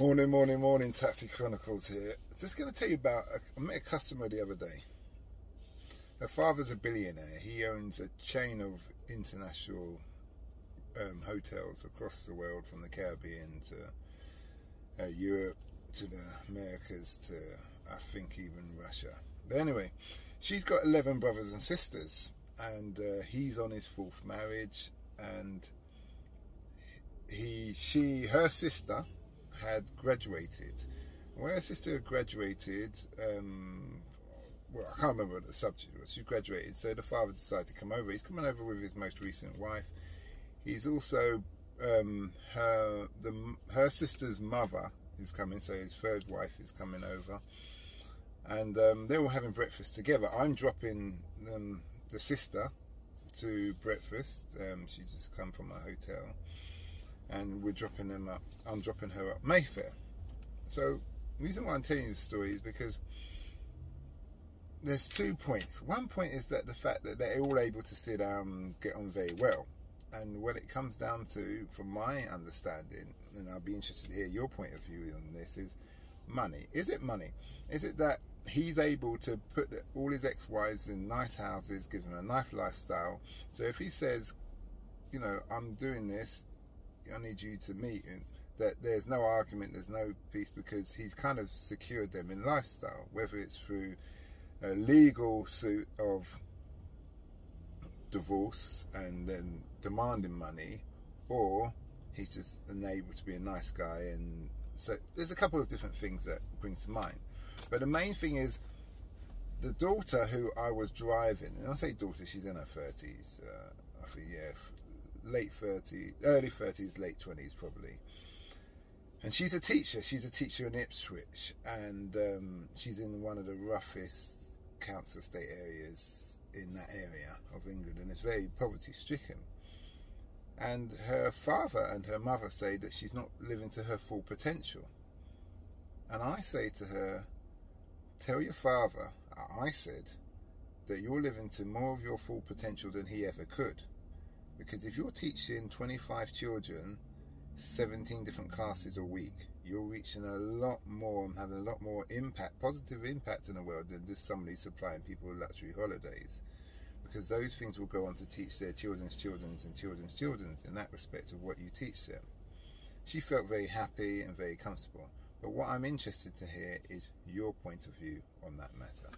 Morning, morning, morning. Taxi Chronicles here. Just going to tell you about. I met a customer the other day. Her father's a billionaire. He owns a chain of international um, hotels across the world, from the Caribbean to uh, Europe to the Americas to I think even Russia. But anyway, she's got eleven brothers and sisters, and uh, he's on his fourth marriage, and he, she, her sister had graduated. When her sister graduated, um, well, I can't remember what the subject was. She graduated, so the father decided to come over. He's coming over with his most recent wife. He's also um, her the her sister's mother is coming, so his third wife is coming over, and um, they're all having breakfast together. I'm dropping the sister to breakfast. Um, she's just come from a hotel and we're dropping them up. I'm dropping her up Mayfair. So the reason why I'm telling you this story is because there's two points. One point is that the fact that they're all able to sit down and get on very well. And what it comes down to, from my understanding, and I'll be interested to hear your point of view on this, is money. Is it money? Is it that he's able to put all his ex-wives in nice houses, give them a nice lifestyle? So if he says, you know, I'm doing this, I need you to meet and that there's no argument, there's no peace because he's kind of secured them in lifestyle, whether it's through a legal suit of divorce and then demanding money, or he's just unable to be a nice guy. And so there's a couple of different things that brings to mind. But the main thing is the daughter who I was driving, and I say daughter, she's in her 30s. Uh, I think, yeah, late 30s, early 30s, late 20s probably. And she's a teacher. She's a teacher in Ipswich, and um, she's in one of the roughest council estate areas in that area of England, and it's very poverty stricken. And her father and her mother say that she's not living to her full potential. And I say to her, Tell your father, I said, that you're living to more of your full potential than he ever could. Because if you're teaching 25 children 17 different classes a week, you're reaching a lot more and having a lot more impact, positive impact in the world than just somebody supplying people luxury holidays. Because those things will go on to teach their children's children's and children's children's in that respect of what you teach them. She felt very happy and very comfortable. But what I'm interested to hear is your point of view on that matter.